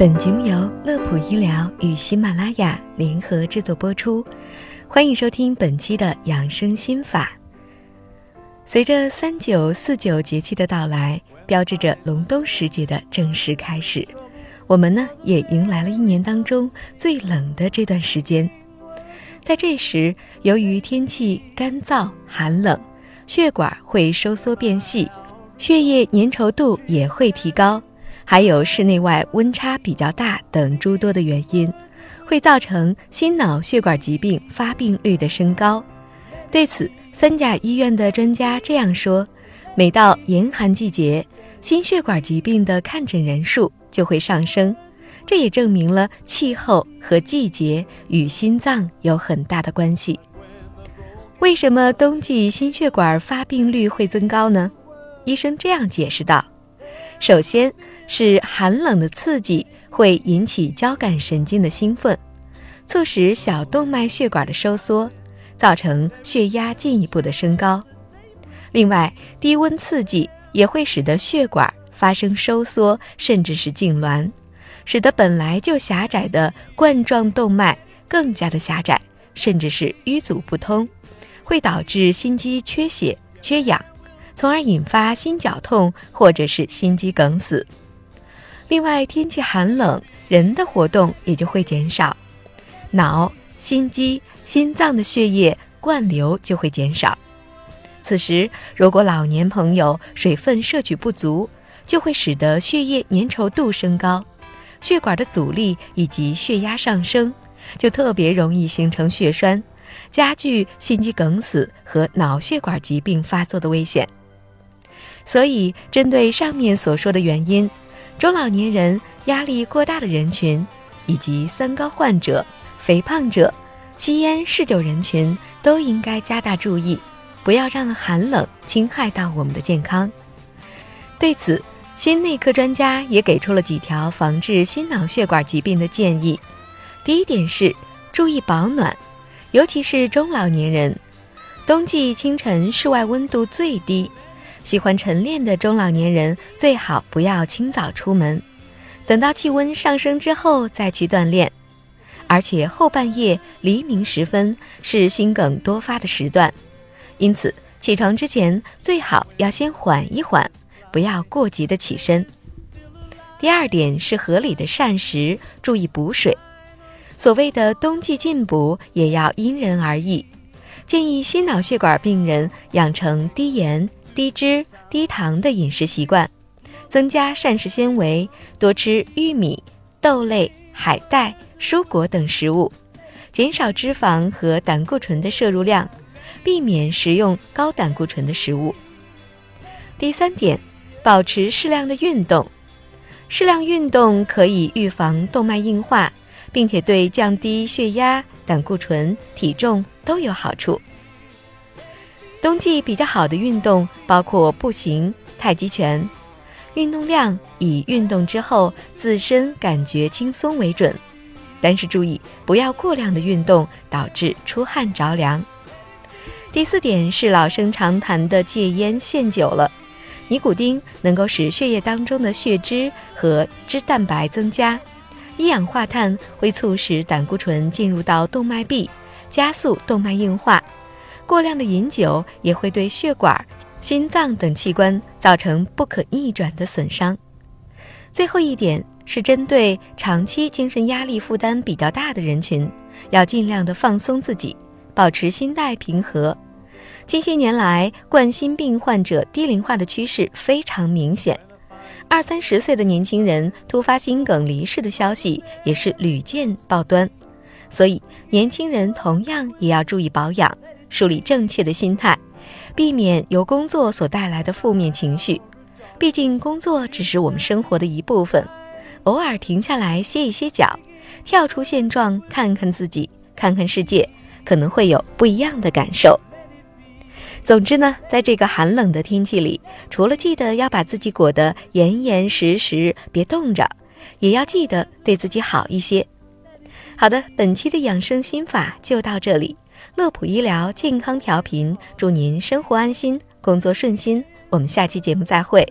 本节目由乐普医疗与喜马拉雅联合制作播出，欢迎收听本期的养生心法。随着三九四九节气的到来，标志着隆冬时节的正式开始，我们呢也迎来了一年当中最冷的这段时间。在这时，由于天气干燥寒冷，血管会收缩变细，血液粘稠度也会提高。还有室内外温差比较大等诸多的原因，会造成心脑血管疾病发病率的升高。对此，三甲医院的专家这样说：每到严寒季节，心血管疾病的看诊人数就会上升。这也证明了气候和季节与心脏有很大的关系。为什么冬季心血管发病率会增高呢？医生这样解释道。首先是寒冷的刺激会引起交感神经的兴奋，促使小动脉血管的收缩，造成血压进一步的升高。另外，低温刺激也会使得血管发生收缩，甚至是痉挛，使得本来就狭窄的冠状动脉更加的狭窄，甚至是淤阻不通，会导致心肌缺血、缺氧。从而引发心绞痛或者是心肌梗死。另外，天气寒冷，人的活动也就会减少，脑、心肌、心脏的血液灌流就会减少。此时，如果老年朋友水分摄取不足，就会使得血液粘稠度升高，血管的阻力以及血压上升，就特别容易形成血栓，加剧心肌梗死和脑血管疾病发作的危险。所以，针对上面所说的原因，中老年人、压力过大的人群，以及三高患者、肥胖者、吸烟嗜酒人群，都应该加大注意，不要让寒冷侵害到我们的健康。对此，心内科专家也给出了几条防治心脑血管疾病的建议。第一点是注意保暖，尤其是中老年人，冬季清晨室外温度最低。喜欢晨练的中老年人最好不要清早出门，等到气温上升之后再去锻炼。而且后半夜黎明时分是心梗多发的时段，因此起床之前最好要先缓一缓，不要过急的起身。第二点是合理的膳食，注意补水。所谓的冬季进补也要因人而异，建议心脑血管病人养成低盐。低脂、低糖的饮食习惯，增加膳食纤维，多吃玉米、豆类、海带、蔬果等食物，减少脂肪和胆固醇的摄入量，避免食用高胆固醇的食物。第三点，保持适量的运动，适量运动可以预防动脉硬化，并且对降低血压、胆固醇、体重都有好处。冬季比较好的运动包括步行、太极拳，运动量以运动之后自身感觉轻松为准，但是注意不要过量的运动导致出汗着凉。第四点是老生常谈的戒烟限酒了，尼古丁能够使血液当中的血脂和脂蛋白增加，一氧化碳会促使胆固醇进入到动脉壁，加速动脉硬化。过量的饮酒也会对血管、心脏等器官造成不可逆转的损伤。最后一点是针对长期精神压力负担比较大的人群，要尽量的放松自己，保持心态平和。近些年来，冠心病患者低龄化的趋势非常明显，二三十岁的年轻人突发心梗离世的消息也是屡见报端。所以，年轻人同样也要注意保养。树立正确的心态，避免由工作所带来的负面情绪。毕竟工作只是我们生活的一部分，偶尔停下来歇一歇脚，跳出现状，看看自己，看看世界，可能会有不一样的感受。总之呢，在这个寒冷的天气里，除了记得要把自己裹得严严实实，别冻着，也要记得对自己好一些。好的，本期的养生心法就到这里。乐普医疗健康调频，祝您生活安心，工作顺心。我们下期节目再会。